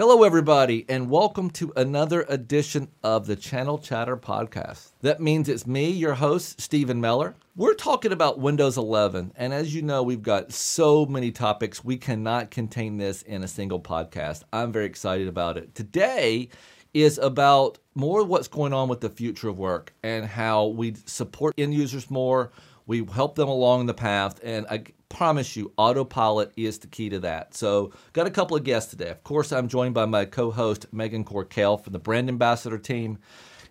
Hello, everybody, and welcome to another edition of the Channel Chatter podcast. That means it's me, your host, Stephen Meller. We're talking about Windows 11, and as you know, we've got so many topics, we cannot contain this in a single podcast. I'm very excited about it. Today is about more what's going on with the future of work and how we support end users more, we help them along the path, and I promise you, autopilot is the key to that. So, got a couple of guests today. Of course, I'm joined by my co host, Megan Corkell from the brand ambassador team.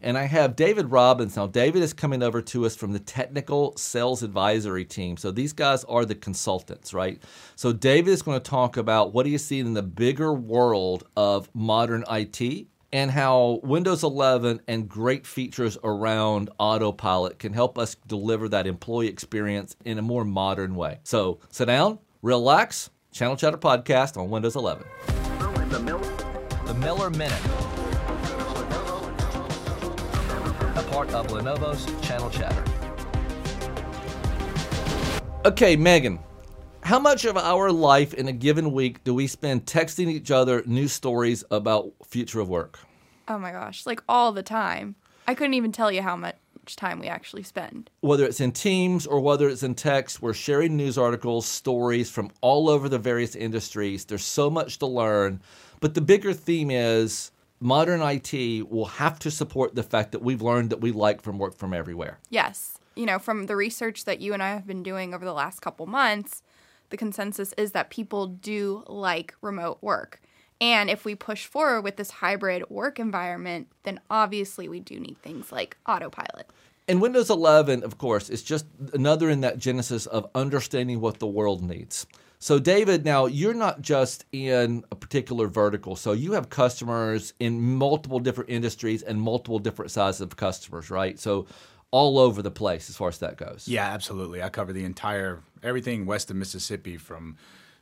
And I have David Robbins. Now, David is coming over to us from the technical sales advisory team. So, these guys are the consultants, right? So, David is going to talk about what do you see in the bigger world of modern IT and how Windows 11 and great features around autopilot can help us deliver that employee experience in a more modern way. So sit down, relax, Channel Chatter Podcast on Windows 11. The Miller, Minute. A part of Lenovo's Channel Chatter. Okay, Megan, how much of our life in a given week do we spend texting each other news stories about future of work? Oh my gosh, like all the time. I couldn't even tell you how much time we actually spend. Whether it's in Teams or whether it's in text, we're sharing news articles, stories from all over the various industries. There's so much to learn. But the bigger theme is modern IT will have to support the fact that we've learned that we like from work from everywhere. Yes. You know, from the research that you and I have been doing over the last couple months, the consensus is that people do like remote work. And if we push forward with this hybrid work environment, then obviously we do need things like autopilot. And Windows 11, of course, is just another in that genesis of understanding what the world needs. So, David, now you're not just in a particular vertical. So, you have customers in multiple different industries and multiple different sizes of customers, right? So, all over the place as far as that goes. Yeah, absolutely. I cover the entire everything west of Mississippi from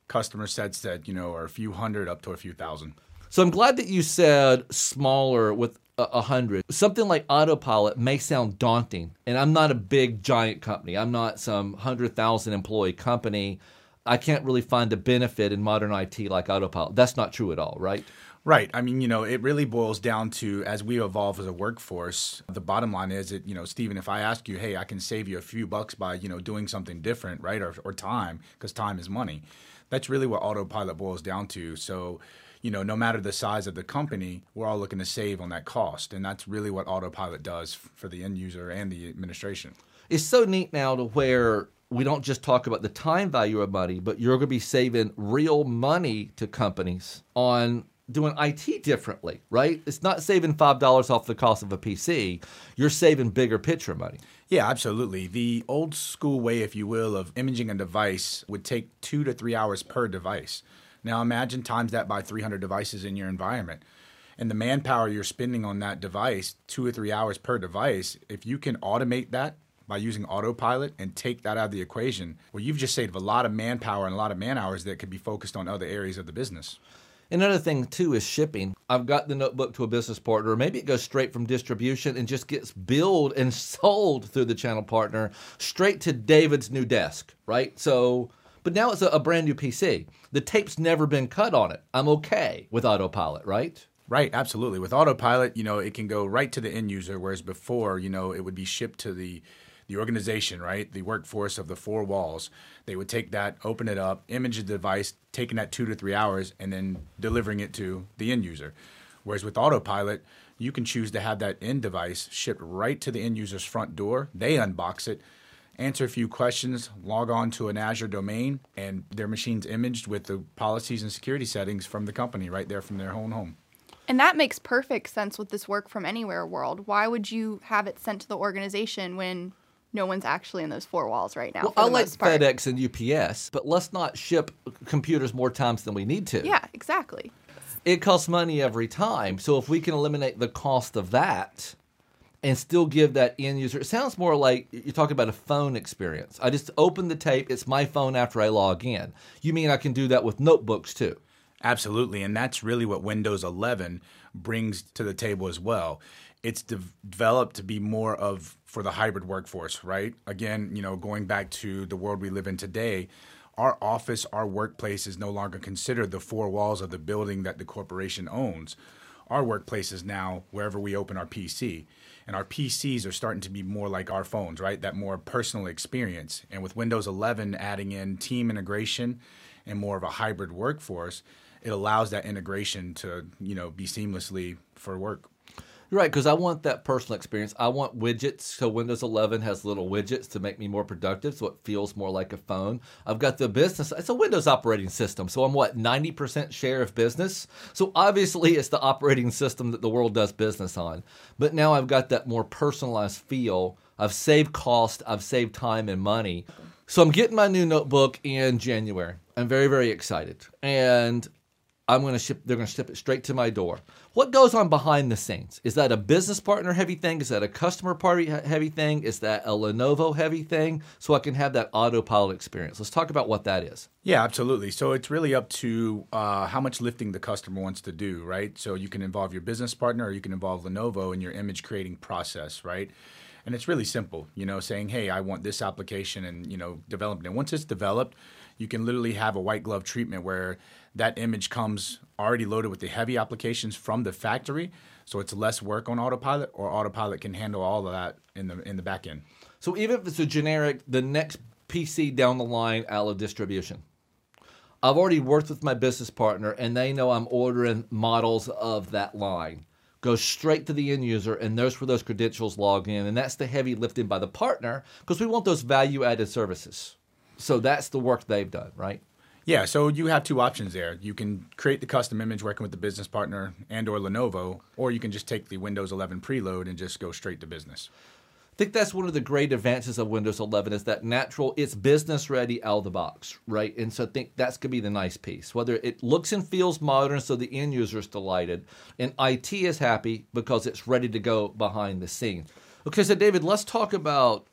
customer sets that you know are a few hundred up to a few thousand. So I'm glad that you said smaller with a hundred. Something like autopilot may sound daunting, and I'm not a big giant company. I'm not some hundred thousand employee company. I can't really find a benefit in modern IT like autopilot. That's not true at all, right? Right. I mean, you know, it really boils down to as we evolve as a workforce, the bottom line is that, you know, Stephen, if I ask you, hey, I can save you a few bucks by, you know, doing something different, right? Or, or time, because time is money that's really what autopilot boils down to. So, you know, no matter the size of the company, we're all looking to save on that cost. And that's really what autopilot does for the end user and the administration. It's so neat now to where we don't just talk about the time value of money, but you're going to be saving real money to companies on doing IT differently, right? It's not saving $5 off the cost of a PC. You're saving bigger picture money. Yeah, absolutely. The old school way, if you will, of imaging a device would take two to three hours per device. Now imagine times that by 300 devices in your environment. And the manpower you're spending on that device, two or three hours per device, if you can automate that by using autopilot and take that out of the equation, well, you've just saved a lot of manpower and a lot of man hours that could be focused on other areas of the business. Another thing too is shipping. I've got the notebook to a business partner, maybe it goes straight from distribution and just gets billed and sold through the channel partner straight to David's new desk, right? So, but now it's a, a brand new PC. The tape's never been cut on it. I'm okay with autopilot, right? Right, absolutely. With autopilot, you know, it can go right to the end user, whereas before, you know, it would be shipped to the the organization, right, the workforce of the four walls, they would take that, open it up, image the device, taking that two to three hours, and then delivering it to the end user. Whereas with autopilot, you can choose to have that end device shipped right to the end user's front door. They unbox it, answer a few questions, log on to an Azure domain, and their machine's imaged with the policies and security settings from the company right there from their own home. And that makes perfect sense with this work from anywhere world. Why would you have it sent to the organization when no one's actually in those four walls right now. Well, I like FedEx and UPS, but let's not ship computers more times than we need to. Yeah, exactly. It costs money every time. So if we can eliminate the cost of that and still give that end user, it sounds more like you're talking about a phone experience. I just open the tape, it's my phone after I log in. You mean I can do that with notebooks too? Absolutely. And that's really what Windows 11 brings to the table as well it's de- developed to be more of for the hybrid workforce, right? Again, you know, going back to the world we live in today, our office, our workplace is no longer considered the four walls of the building that the corporation owns. Our workplace is now wherever we open our PC. And our PCs are starting to be more like our phones, right? That more personal experience. And with Windows 11 adding in team integration and more of a hybrid workforce, it allows that integration to, you know, be seamlessly for work. Right, because I want that personal experience. I want widgets. So Windows 11 has little widgets to make me more productive, so it feels more like a phone. I've got the business. It's a Windows operating system, so I'm what 90% share of business. So obviously, it's the operating system that the world does business on. But now I've got that more personalized feel. I've saved cost. I've saved time and money. So I'm getting my new notebook in January. I'm very, very excited, and I'm going to ship. They're going to ship it straight to my door. What goes on behind the scenes? Is that a business partner heavy thing? Is that a customer party heavy thing? Is that a Lenovo heavy thing? So I can have that autopilot experience. Let's talk about what that is. Yeah, absolutely. So it's really up to uh, how much lifting the customer wants to do, right? So you can involve your business partner, or you can involve Lenovo in your image creating process, right? And it's really simple, you know, saying, "Hey, I want this application," and you know, developing it. Once it's developed, you can literally have a white glove treatment where that image comes already loaded with the heavy applications from the factory, so it's less work on autopilot, or autopilot can handle all of that in the in the back end. So even if it's a generic, the next PC down the line out of distribution. I've already worked with my business partner and they know I'm ordering models of that line. Goes straight to the end user and there's where those credentials log in. And that's the heavy lifting by the partner because we want those value added services. So that's the work they've done, right? Yeah, so you have two options there. You can create the custom image working with the business partner and or Lenovo, or you can just take the Windows 11 preload and just go straight to business. I think that's one of the great advances of Windows 11 is that natural, it's business ready out of the box, right? And so I think that's going to be the nice piece. Whether it looks and feels modern so the end user is delighted, and IT is happy because it's ready to go behind the scenes. Okay, so David, let's talk about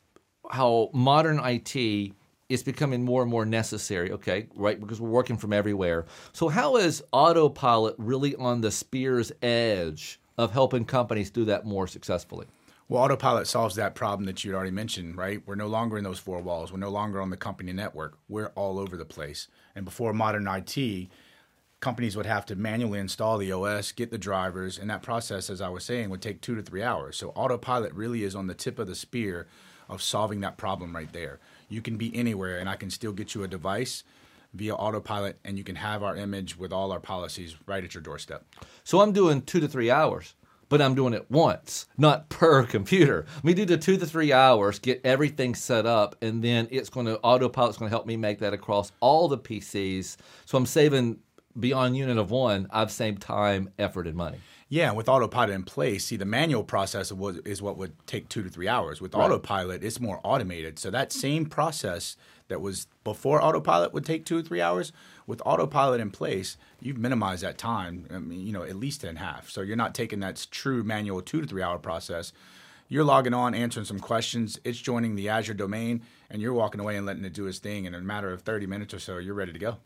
how modern IT it's becoming more and more necessary, okay, right? Because we're working from everywhere. So, how is autopilot really on the spear's edge of helping companies do that more successfully? Well, autopilot solves that problem that you'd already mentioned, right? We're no longer in those four walls. We're no longer on the company network. We're all over the place. And before modern IT, companies would have to manually install the OS, get the drivers, and that process, as I was saying, would take two to three hours. So, autopilot really is on the tip of the spear of solving that problem right there you can be anywhere and I can still get you a device via autopilot and you can have our image with all our policies right at your doorstep. So I'm doing two to three hours, but I'm doing it once, not per computer. We do the two to three hours, get everything set up, and then it's going to autopilot's going to help me make that across all the PCs. So I'm saving beyond unit of one. I've saved time, effort, and money. Yeah, with autopilot in place, see the manual process was, is what would take two to three hours. With right. autopilot, it's more automated. So that same process that was before autopilot would take two or three hours. With autopilot in place, you've minimized that time. I mean, you know, at least in half. So you're not taking that true manual two to three hour process. You're logging on, answering some questions. It's joining the Azure domain, and you're walking away and letting it do its thing. And in a matter of 30 minutes or so, you're ready to go.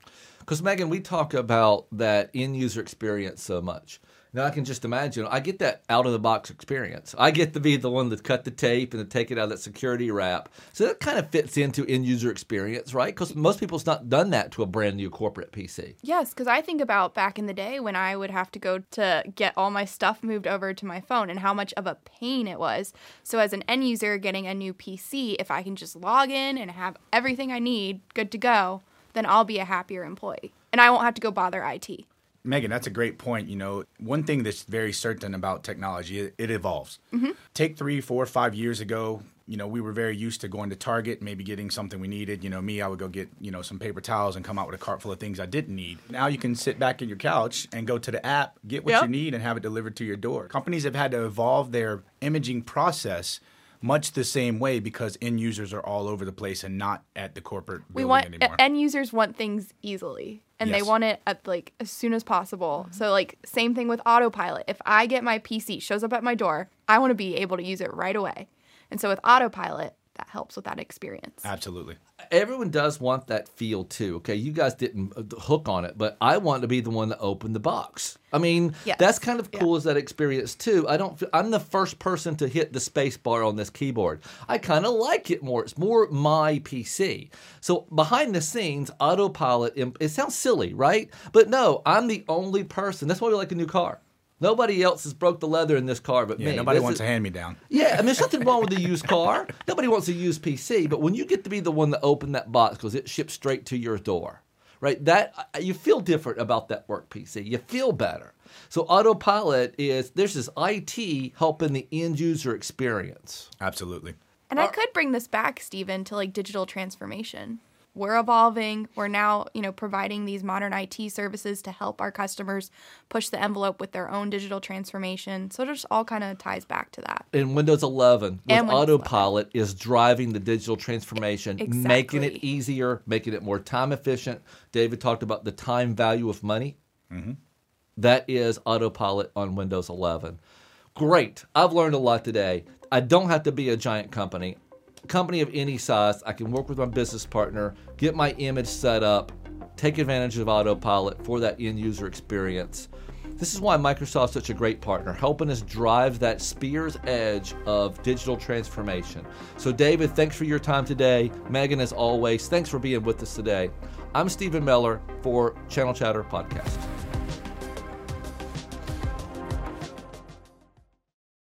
Because Megan, we talk about that end user experience so much. Now I can just imagine. I get that out of the box experience. I get to be the one that cut the tape and to take it out of that security wrap. So that kind of fits into end user experience, right? Because most people's not done that to a brand new corporate PC. Yes, because I think about back in the day when I would have to go to get all my stuff moved over to my phone and how much of a pain it was. So as an end user getting a new PC, if I can just log in and have everything I need good to go, then I'll be a happier employee and I won't have to go bother IT. Megan, that's a great point. You know, one thing that's very certain about technology, it, evolves. Mm-hmm. Take three, four, five years ago, you know, we were very used to going to Target, maybe getting something we needed. You know, me, I would go get, you know, some paper towels and come out with a cart full of things I didn't need. Now you can sit back in your couch and go to the app, get what yep. you need, and have it delivered to your door. Companies have had to evolve their imaging process much the same way because end users are all over the place and not at the corporate we want anymore. end users want things easily and yes. they want it at like as soon as possible mm-hmm. so like same thing with autopilot if i get my pc shows up at my door i want to be able to use it right away and so with autopilot that helps with that experience. Absolutely. Everyone does want that feel too. Okay, you guys didn't uh, hook on it, but I want to be the one that opened the box. I mean, Yes. that's kind of Yeah. cool as that experience too. I don't. I'm the first person to hit the space bar on this keyboard. I kind of like it more. It's more my PC. So behind the scenes, autopilot. It sounds silly, right? But no, I'm the only person. That's why we like a new car. Nobody else has broke the leather in this car but Yeah, me. nobody This wants is- a hand me down. yeah, I mean, there's nothing wrong with a used car. Nobody wants a used PC, but when you get to be the one that opened that box because it ships straight to your door, right? That uh, you feel different about that work PC. You feel better. So autopilot is there's this IT helping the end user experience. Absolutely. And I could bring this back, Stephen, to like digital transformation. We're evolving. We're now, you know, providing these modern IT services to help our customers push the envelope with their own digital transformation. So it just all kind of ties back to that. In Windows 11, with Windows autopilot is driving the digital transformation, making it easier, making it more time efficient. David talked about the time value of money. Mm-hmm. That is autopilot on Windows 11. Great. I've learned a lot today. I don't have to be a giant company. Company of any size, I can work with my business partner, get my image set up, take advantage of autopilot for that end user experience. This is why Microsoft's such a great partner, helping us drive that spear's edge of digital transformation. So, David, thanks for your time today. Megan, as always, thanks for being with us today. I'm Stephen Meller for Channel Chatter Podcast.